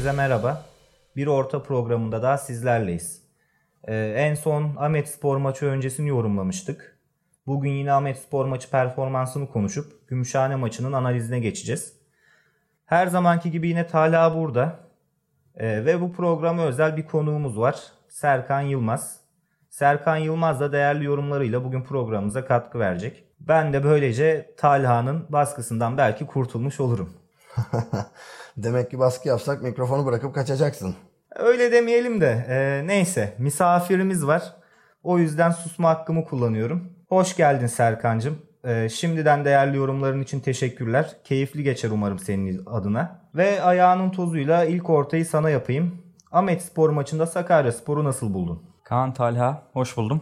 Herkese merhaba. Bir orta programında daha sizlerleyiz. Ee, en son Ahmet Spor maçı öncesini yorumlamıştık. Bugün yine Ahmet Spor maçı performansını konuşup Gümüşhane maçının analizine geçeceğiz. Her zamanki gibi yine Talha burada. Ee, ve bu programa özel bir konuğumuz var. Serkan Yılmaz. Serkan Yılmaz da değerli yorumlarıyla bugün programımıza katkı verecek. Ben de böylece Talha'nın baskısından belki kurtulmuş olurum. Demek ki baskı yapsak mikrofonu bırakıp kaçacaksın. Öyle demeyelim de e, neyse misafirimiz var. O yüzden susma hakkımı kullanıyorum. Hoş geldin Serkancığım. E, şimdiden değerli yorumların için teşekkürler. Keyifli geçer umarım senin adına. Ve ayağının tozuyla ilk ortayı sana yapayım. Ahmet Spor maçında Sakarya Spor'u nasıl buldun? Kaan Talha, hoş buldum.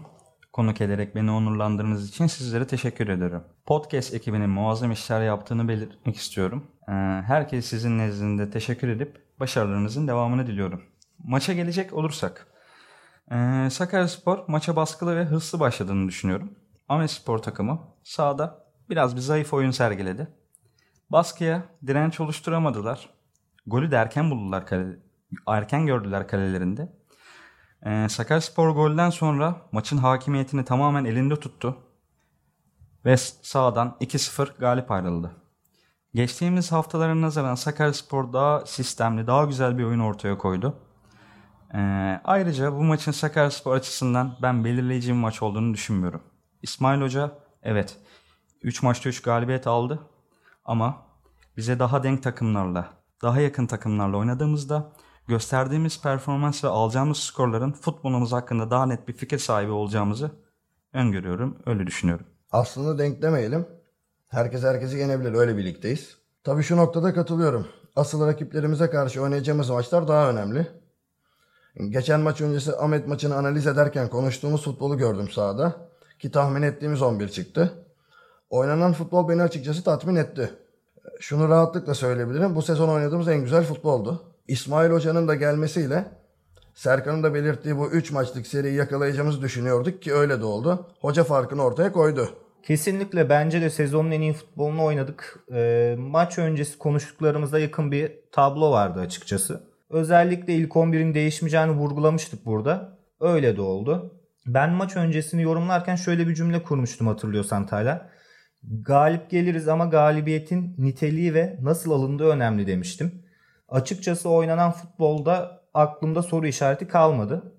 Konuk ederek beni onurlandırdığınız için sizlere teşekkür ederim. Podcast ekibinin muazzam işler yaptığını belirtmek istiyorum. Ee, herkes sizin nezdinde teşekkür edip başarılarınızın devamını diliyorum. Maça gelecek olursak. Ee, Sakaryaspor maça baskılı ve hırslı başladığını düşünüyorum. Spor takımı sahada biraz bir zayıf oyun sergiledi. Baskıya direnç oluşturamadılar. Golü de erken buldular kale, erken gördüler kalelerinde. Ee, Sakaryaspor golden sonra maçın hakimiyetini tamamen elinde tuttu. Ve sağdan 2-0 galip ayrıldı. Geçtiğimiz haftalara nazaran Sakaryaspor daha sistemli, daha güzel bir oyun ortaya koydu. Ee, ayrıca bu maçın Sakaryaspor açısından ben belirleyici bir maç olduğunu düşünmüyorum. İsmail Hoca evet 3 maçta 3 galibiyet aldı ama bize daha denk takımlarla, daha yakın takımlarla oynadığımızda gösterdiğimiz performans ve alacağımız skorların futbolumuz hakkında daha net bir fikir sahibi olacağımızı öngörüyorum, öyle düşünüyorum. Aslında denk demeyelim. Herkes herkesi yenebilir, öyle birlikteyiz. Tabii şu noktada katılıyorum. Asıl rakiplerimize karşı oynayacağımız maçlar daha önemli. Geçen maç öncesi Ahmet maçını analiz ederken konuştuğumuz futbolu gördüm sahada. Ki tahmin ettiğimiz 11 çıktı. Oynanan futbol beni açıkçası tatmin etti. Şunu rahatlıkla söyleyebilirim. Bu sezon oynadığımız en güzel futboldu. İsmail Hoca'nın da gelmesiyle Serkan'ın da belirttiği bu 3 maçlık seriyi yakalayacağımızı düşünüyorduk ki öyle de oldu. Hoca farkını ortaya koydu. Kesinlikle bence de sezonun en iyi futbolunu oynadık. E, maç öncesi konuştuklarımıza yakın bir tablo vardı açıkçası. Özellikle ilk 11'in değişmeyeceğini vurgulamıştık burada. Öyle de oldu. Ben maç öncesini yorumlarken şöyle bir cümle kurmuştum hatırlıyorsan Tayla. Galip geliriz ama galibiyetin niteliği ve nasıl alındığı önemli demiştim. Açıkçası oynanan futbolda aklımda soru işareti kalmadı.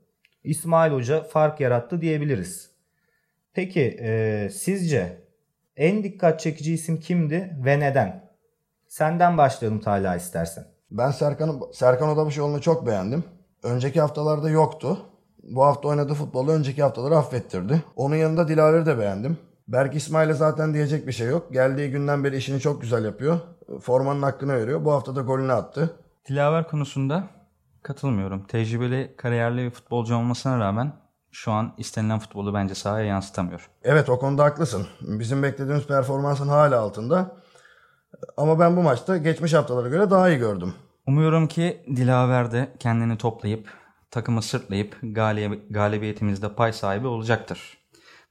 İsmail Hoca fark yarattı diyebiliriz. Peki e, sizce en dikkat çekici isim kimdi ve neden? Senden başlayalım Talha istersen. Ben Serkan, Serkan Odabaşoğlu'nu çok beğendim. Önceki haftalarda yoktu. Bu hafta oynadığı futbolu önceki haftaları affettirdi. Onun yanında Dilaver'i de beğendim. Berk İsmail'e zaten diyecek bir şey yok. Geldiği günden beri işini çok güzel yapıyor. Formanın hakkını veriyor. Bu hafta da golünü attı. Dilaver konusunda katılmıyorum. Tecrübeli, kariyerli bir futbolcu olmasına rağmen şu an istenilen futbolu bence sahaya yansıtamıyor. Evet o konuda haklısın. Bizim beklediğimiz performansın hala altında. Ama ben bu maçta geçmiş haftalara göre daha iyi gördüm. Umuyorum ki Dilaver de kendini toplayıp takımı sırtlayıp galib galibiyetimizde pay sahibi olacaktır.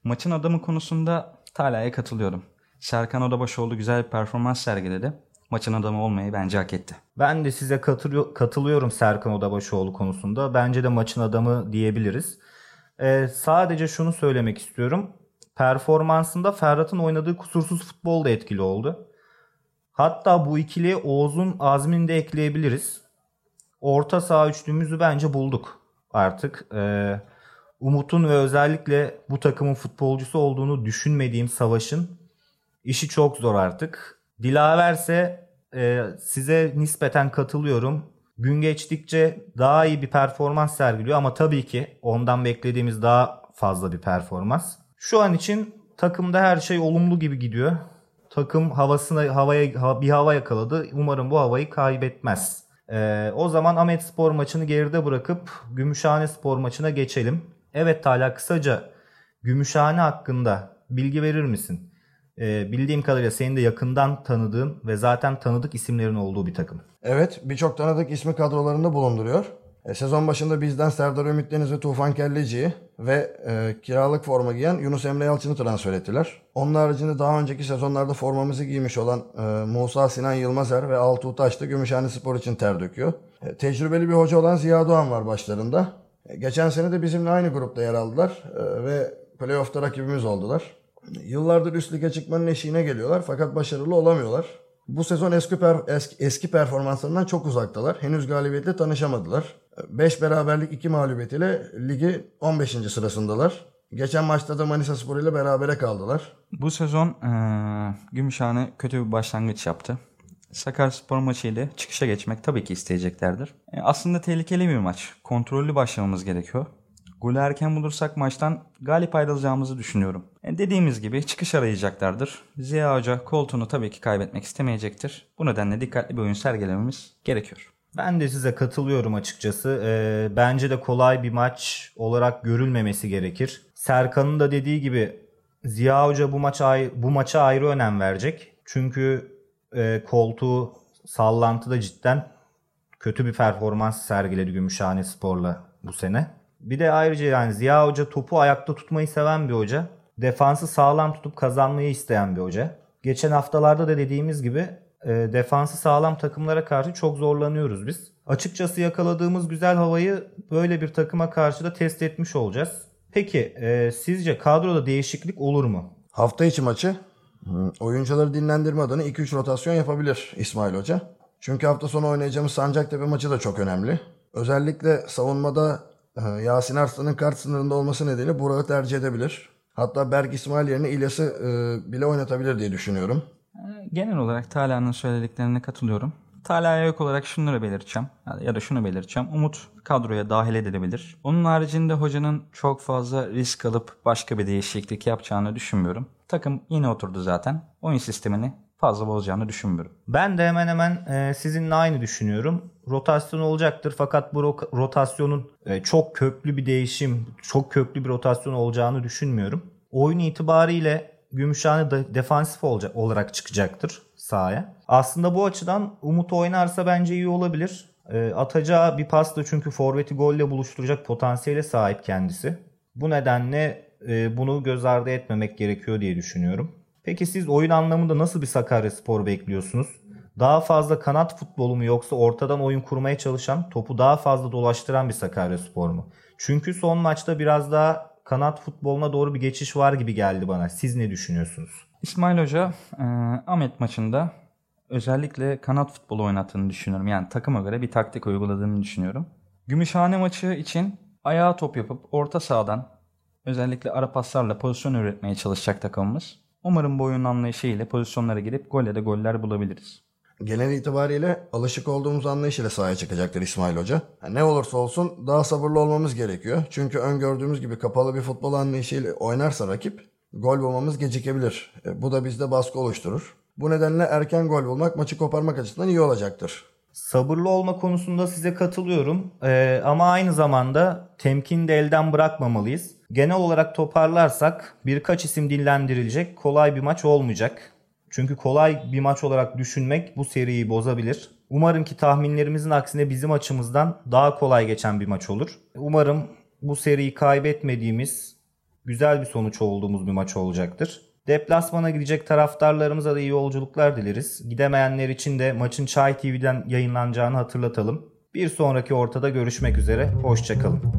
Maçın adamı konusunda Talha'ya katılıyorum. Serkan Odabaşoğlu güzel bir performans sergiledi. Maçın adamı olmayı bence hak etti. Ben de size katılıyorum Serkan Odabaşoğlu konusunda. Bence de maçın adamı diyebiliriz. Ee, sadece şunu söylemek istiyorum. Performansında Ferhat'ın oynadığı kusursuz futbol da etkili oldu. Hatta bu ikiliye Oğuz'un azmini de ekleyebiliriz. Orta saha üçlümüzü bence bulduk artık. Ee, Umut'un ve özellikle bu takımın futbolcusu olduğunu düşünmediğim Savaş'ın işi çok zor artık. Dilaverse e, size nispeten katılıyorum. Gün geçtikçe daha iyi bir performans sergiliyor ama tabii ki ondan beklediğimiz daha fazla bir performans. Şu an için takımda her şey olumlu gibi gidiyor. Takım havasına havaya bir hava yakaladı. Umarım bu havayı kaybetmez. Ee, o zaman Ahmet Spor maçını geride bırakıp Gümüşhane Spor maçına geçelim. Evet Talha kısaca Gümüşhane hakkında bilgi verir misin? Ee, bildiğim kadarıyla senin de yakından tanıdığın ve zaten tanıdık isimlerin olduğu bir takım. Evet birçok tanıdık ismi kadrolarında bulunduruyor. E, sezon başında bizden Serdar Ümit Deniz ve Tufan Kelleci'yi ve e, kiralık forma giyen Yunus Emre Yalçın'ı transfer ettiler. Onun haricinde daha önceki sezonlarda formamızı giymiş olan e, Musa Sinan Yılmazer ve Altuğ Taş Gümüşhane Spor için ter döküyor. E, tecrübeli bir hoca olan Ziya Doğan var başlarında. E, geçen sene de bizimle aynı grupta yer aldılar e, ve playoff'ta rakibimiz oldular. Yıllardır üst lige çıkmanın eşiğine geliyorlar fakat başarılı olamıyorlar. Bu sezon eski, eski, eski performanslarından çok uzaktalar. Henüz galibiyetle tanışamadılar. 5 beraberlik 2 mağlubiyetiyle ligi 15. sırasındalar. Geçen maçta da Manisa Spor ile berabere kaldılar. Bu sezon eee, Gümüşhane kötü bir başlangıç yaptı. Sakaryaspor maçıyla çıkışa geçmek tabii ki isteyeceklerdir. E, aslında tehlikeli bir maç. Kontrollü başlamamız gerekiyor. Golü erken bulursak maçtan galip ayrılacağımızı düşünüyorum. E, dediğimiz gibi çıkış arayacaklardır. Ziya Hoca koltuğunu tabii ki kaybetmek istemeyecektir. Bu nedenle dikkatli bir oyun sergilememiz gerekiyor. Ben de size katılıyorum açıkçası. Ee, bence de kolay bir maç olarak görülmemesi gerekir. Serkan'ın da dediği gibi Ziya Hoca bu maça bu maça ayrı önem verecek. Çünkü e, koltuğu sallantıda cidden kötü bir performans sergiledi Gümüşhane Spor'la bu sene. Bir de ayrıca yani Ziya Hoca topu ayakta tutmayı seven bir hoca. Defansı sağlam tutup kazanmayı isteyen bir hoca. Geçen haftalarda da dediğimiz gibi e, defansı sağlam takımlara karşı çok zorlanıyoruz biz. Açıkçası yakaladığımız güzel havayı böyle bir takıma karşı da test etmiş olacağız. Peki e, sizce kadroda değişiklik olur mu? Hafta içi maçı oyuncuları dinlendirme adına 2-3 rotasyon yapabilir İsmail Hoca. Çünkü hafta sonu oynayacağımız Sancaktepe maçı da çok önemli. Özellikle savunmada Yasin Arslan'ın kart sınırında olması nedeniyle Burak'ı tercih edebilir. Hatta Berk İsmail yerine İlyas'ı e, bile oynatabilir diye düşünüyorum. E, Genel olarak Talha'nın söylediklerine katılıyorum. Talha'ya yok olarak şunları belirteceğim ya da şunu belirteceğim. Umut kadroya dahil edilebilir. Onun haricinde hocanın çok fazla risk alıp başka bir değişiklik yapacağını düşünmüyorum. Takım yine oturdu zaten. Oyun sistemini fazla bozacağını düşünmüyorum. Ben de hemen hemen e, sizinle aynı düşünüyorum. Rotasyon olacaktır fakat bu ro- rotasyonun e, çok köklü bir değişim, çok köklü bir rotasyon olacağını düşünmüyorum. Oyun itibariyle Gümüşhane de defansif olacak, olarak çıkacaktır sahaya. Aslında bu açıdan Umut oynarsa bence iyi olabilir. E, atacağı bir pasta çünkü forveti golle buluşturacak potansiyele sahip kendisi. Bu nedenle e, bunu göz ardı etmemek gerekiyor diye düşünüyorum. Peki siz oyun anlamında nasıl bir Sakaryaspor bekliyorsunuz? Daha fazla kanat futbolu mu yoksa ortadan oyun kurmaya çalışan, topu daha fazla dolaştıran bir Sakaryaspor mu? Çünkü son maçta biraz daha kanat futboluna doğru bir geçiş var gibi geldi bana. Siz ne düşünüyorsunuz? İsmail Hoca e, Ahmet maçında özellikle kanat futbolu oynattığını düşünüyorum. Yani takıma göre bir taktik uyguladığını düşünüyorum. Gümüşhane maçı için ayağa top yapıp orta sahadan özellikle ara paslarla pozisyon üretmeye çalışacak takımımız. Umarım bu oyun anlayışıyla pozisyonlara girip golle de goller bulabiliriz. Genel itibariyle alışık olduğumuz anlayış ile sahaya çıkacaktır İsmail Hoca. Ne olursa olsun daha sabırlı olmamız gerekiyor. Çünkü öngördüğümüz gibi kapalı bir futbol anlayışıyla oynarsa rakip gol bulmamız gecikebilir. E, bu da bizde baskı oluşturur. Bu nedenle erken gol bulmak maçı koparmak açısından iyi olacaktır. Sabırlı olma konusunda size katılıyorum. Ee, ama aynı zamanda temkini de elden bırakmamalıyız. Genel olarak toparlarsak birkaç isim dinlendirilecek kolay bir maç olmayacak. Çünkü kolay bir maç olarak düşünmek bu seriyi bozabilir. Umarım ki tahminlerimizin aksine bizim açımızdan daha kolay geçen bir maç olur. Umarım bu seriyi kaybetmediğimiz, güzel bir sonuç olduğumuz bir maç olacaktır. Deplasmana gidecek taraftarlarımıza da iyi yolculuklar dileriz. Gidemeyenler için de maçın Çay TV'den yayınlanacağını hatırlatalım. Bir sonraki ortada görüşmek üzere. Hoşçakalın.